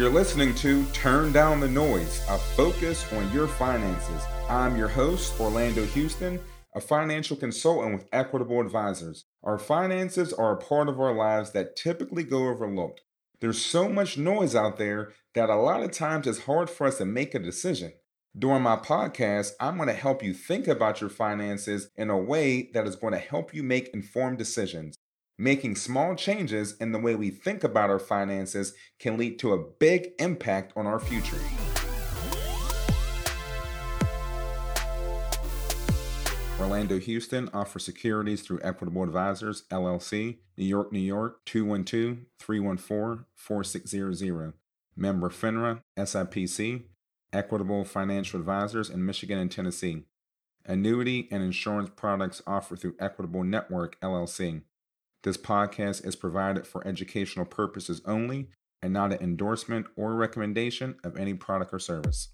You're listening to Turn Down the Noise, a focus on your finances. I'm your host, Orlando Houston, a financial consultant with Equitable Advisors. Our finances are a part of our lives that typically go overlooked. There's so much noise out there that a lot of times it's hard for us to make a decision. During my podcast, I'm going to help you think about your finances in a way that is going to help you make informed decisions. Making small changes in the way we think about our finances can lead to a big impact on our future. Orlando Houston offers securities through Equitable Advisors, LLC, New York, New York, 212 314 4600. Member FINRA, SIPC, Equitable Financial Advisors in Michigan and Tennessee. Annuity and insurance products offered through Equitable Network, LLC. This podcast is provided for educational purposes only and not an endorsement or recommendation of any product or service.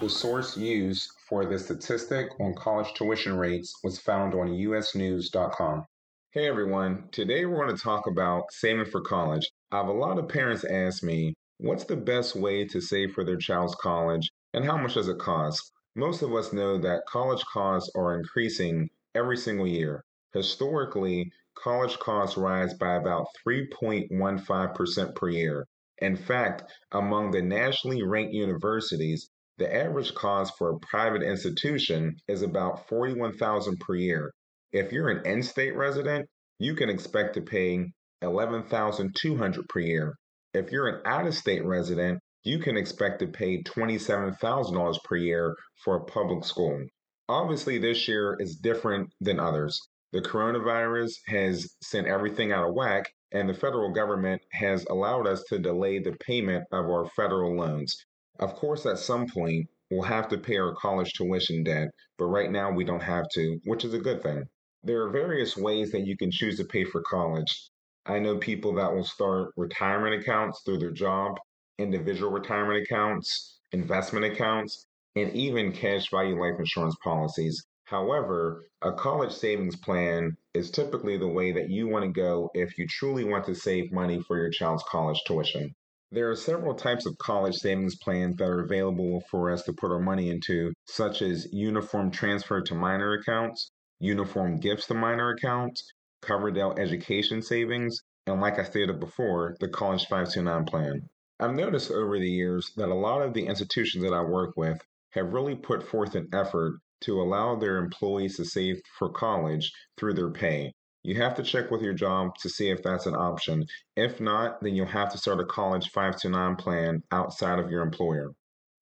The source used for the statistic on college tuition rates was found on usnews.com. Hey everyone, today we're going to talk about saving for college. I have a lot of parents ask me, what's the best way to save for their child's college and how much does it cost? Most of us know that college costs are increasing every single year. Historically, college costs rise by about 3.15% per year. In fact, among the nationally ranked universities, the average cost for a private institution is about 41,000 per year. If you're an in-state resident, you can expect to pay 11,200 per year. If you're an out-of-state resident, you can expect to pay $27,000 per year for a public school. Obviously, this year is different than others. The coronavirus has sent everything out of whack, and the federal government has allowed us to delay the payment of our federal loans. Of course, at some point, we'll have to pay our college tuition debt, but right now we don't have to, which is a good thing. There are various ways that you can choose to pay for college. I know people that will start retirement accounts through their job individual retirement accounts, investment accounts, and even cash value life insurance policies. However, a college savings plan is typically the way that you want to go if you truly want to save money for your child's college tuition. There are several types of college savings plans that are available for us to put our money into, such as uniform transfer to minor accounts, uniform gifts to minor accounts, Coverdell education savings, and like I stated before, the College 529 plan. I've noticed over the years that a lot of the institutions that I work with have really put forth an effort to allow their employees to save for college through their pay. You have to check with your job to see if that's an option. If not, then you'll have to start a college 529 plan outside of your employer.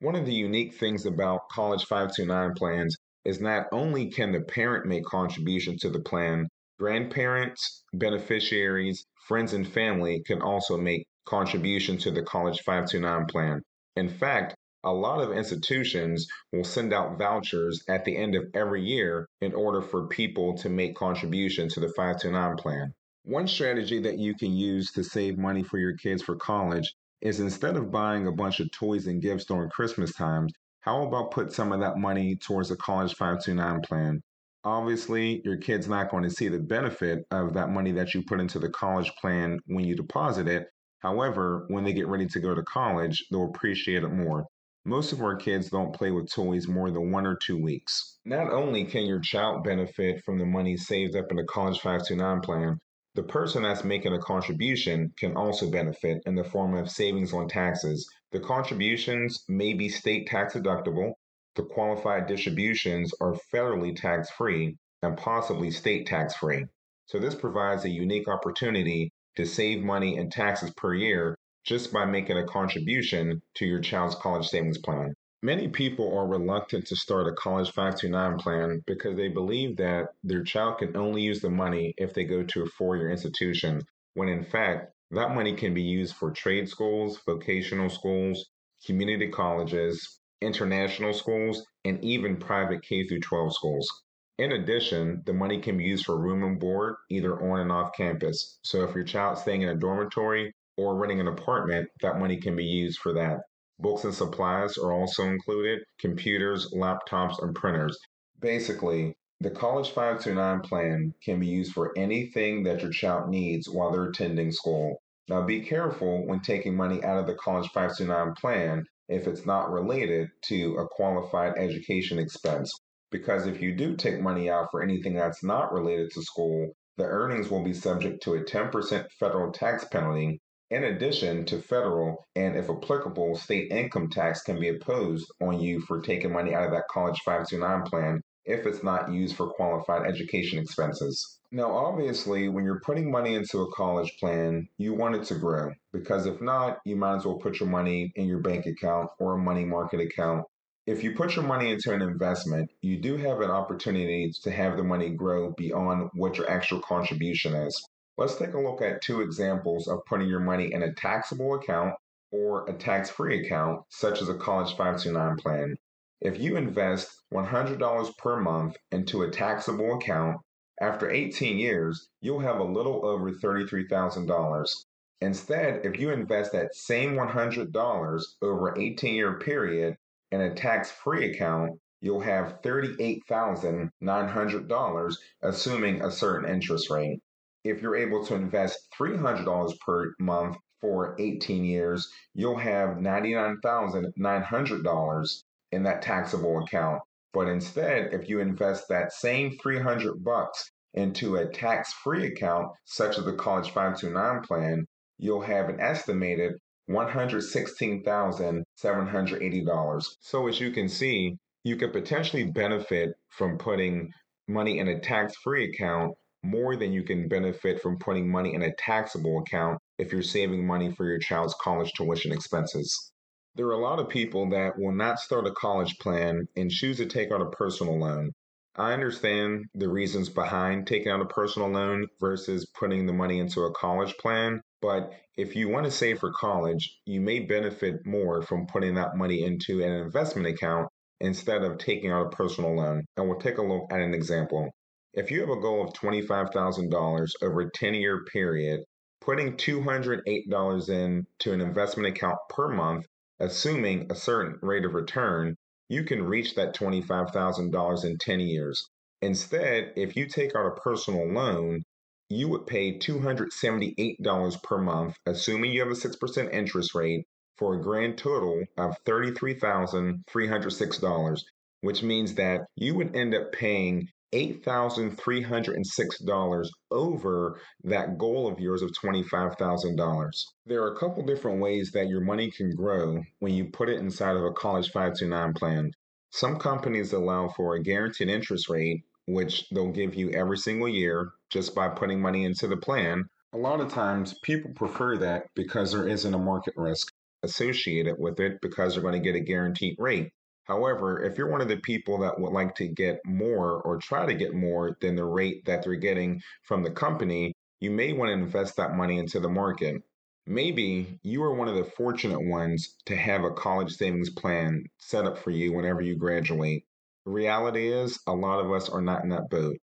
One of the unique things about college 529 plans is not only can the parent make contributions to the plan, grandparents, beneficiaries, friends, and family can also make contribution to the College 529 plan. In fact, a lot of institutions will send out vouchers at the end of every year in order for people to make contribution to the 529 plan. One strategy that you can use to save money for your kids for college is instead of buying a bunch of toys and gifts during Christmas times, how about put some of that money towards a college 529 plan? Obviously, your kid's not going to see the benefit of that money that you put into the college plan when you deposit it, However, when they get ready to go to college, they'll appreciate it more. Most of our kids don't play with toys more than one or two weeks. Not only can your child benefit from the money saved up in the College 529 plan, the person that's making a contribution can also benefit in the form of savings on taxes. The contributions may be state tax deductible, the qualified distributions are federally tax free, and possibly state tax free. So, this provides a unique opportunity to save money in taxes per year just by making a contribution to your child's college savings plan. Many people are reluctant to start a college 529 plan because they believe that their child can only use the money if they go to a four year institution, when in fact, that money can be used for trade schools, vocational schools, community colleges, international schools, and even private K 12 schools. In addition, the money can be used for room and board, either on and off campus. So if your child's staying in a dormitory or renting an apartment, that money can be used for that. Books and supplies are also included, computers, laptops, and printers. Basically, The College 529 plan can be used for anything that your child needs while they're attending school. Now, be careful when taking money out of the College 529 plan if it's not related to a qualified education expense. Because if you do take money out for anything that's not related to school, the earnings will be subject to a 10% federal tax penalty in addition to federal and, if applicable, state income tax can be imposed on you for taking money out of that College 529 plan if it's not used for qualified education expenses. Now, obviously, when you're putting money into a college plan, you want it to grow because if not, you might as well put your money in your bank account or a money market account. If you put your money into an investment, you do have an opportunity to have the money grow beyond what your actual contribution is. Let's take a look at two examples of putting your money in a taxable account or a tax free account, such as a College 529 plan. If you invest $100 per month into a taxable account, after 18 years, you'll have a little over $33,000. Instead, if you invest that same $100 over an 18 year period in a tax free account, you'll have $38,900, assuming a certain interest rate if you're able to invest $300 per month for 18 years, you'll have $99,900 in that taxable account. But instead, if you invest that same 300 bucks into a tax-free account, such as the College 529 plan, you'll have an estimated $116,780. So as you can see, you could potentially benefit from putting money in a tax-free account more than you can benefit from putting money in a taxable account if you're saving money for your child's college tuition expenses. There are a lot of people that will not start a college plan and choose to take out a personal loan. I understand the reasons behind taking out a personal loan versus putting the money into a college plan, but if you want to save for college, you may benefit more from putting that money into an investment account instead of taking out a personal loan. And we'll take a look at an example. If you have a goal of $25,000 over a 10 year period, putting $208 in to an investment account per month, assuming a certain rate of return, you can reach that $25,000 in 10 years. Instead, if you take out a personal loan, you would pay $278 per month, assuming you have a 6% interest rate, for a grand total of $33,306, which means that you would end up paying $8,306 over that goal of yours of $25,000. There are a couple different ways that your money can grow when you put it inside of a College 529 plan. Some companies allow for a guaranteed interest rate, which they'll give you every single year just by putting money into the plan. A lot of times people prefer that because there isn't a market risk associated with it because they're going to get a guaranteed rate. However, if you're one of the people that would like to get more or try to get more than the rate that they're getting from the company, you may want to invest that money into the market. Maybe you are one of the fortunate ones to have a college savings plan set up for you whenever you graduate. Reality is, a lot of us are not in that boat.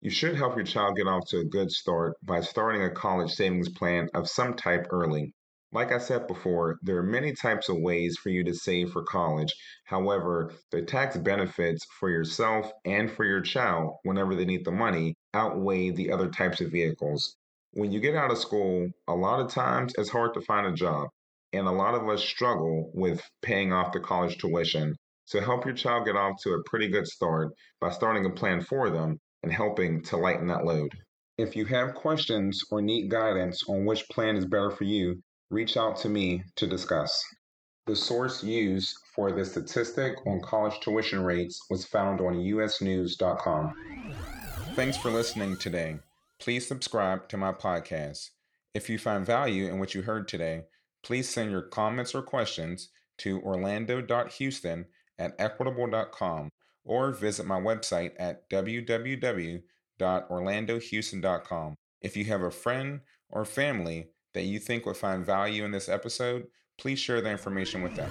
You should help your child get off to a good start by starting a college savings plan of some type early. Like I said before, there are many types of ways for you to save for college. However, the tax benefits for yourself and for your child whenever they need the money outweigh the other types of vehicles. When you get out of school, a lot of times it's hard to find a job, and a lot of us struggle with paying off the college tuition. So help your child get off to a pretty good start by starting a plan for them and helping to lighten that load. If you have questions or need guidance on which plan is better for you, reach out to me to discuss. The source used for the statistic on college tuition rates was found on usnews.com. Thanks for listening today. Please subscribe to my podcast. If you find value in what you heard today, please send your comments or questions to orlando.houston at equitable.com or visit my website at www.orlandohouston.com. If you have a friend or family that you think would find value in this episode, please share the information with them.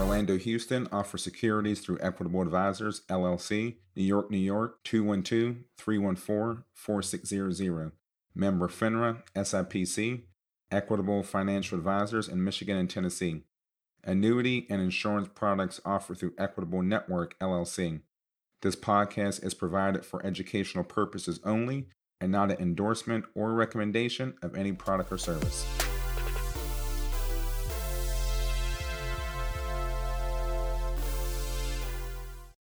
Orlando Houston offers securities through Equitable Advisors, LLC, New York, New York, 212 314 4600. Member FINRA, SIPC, Equitable Financial Advisors in Michigan and Tennessee. annuity and insurance products offered through Equitable Network, LLC. This podcast is provided for educational purposes only and not an endorsement or recommendation of any product or service.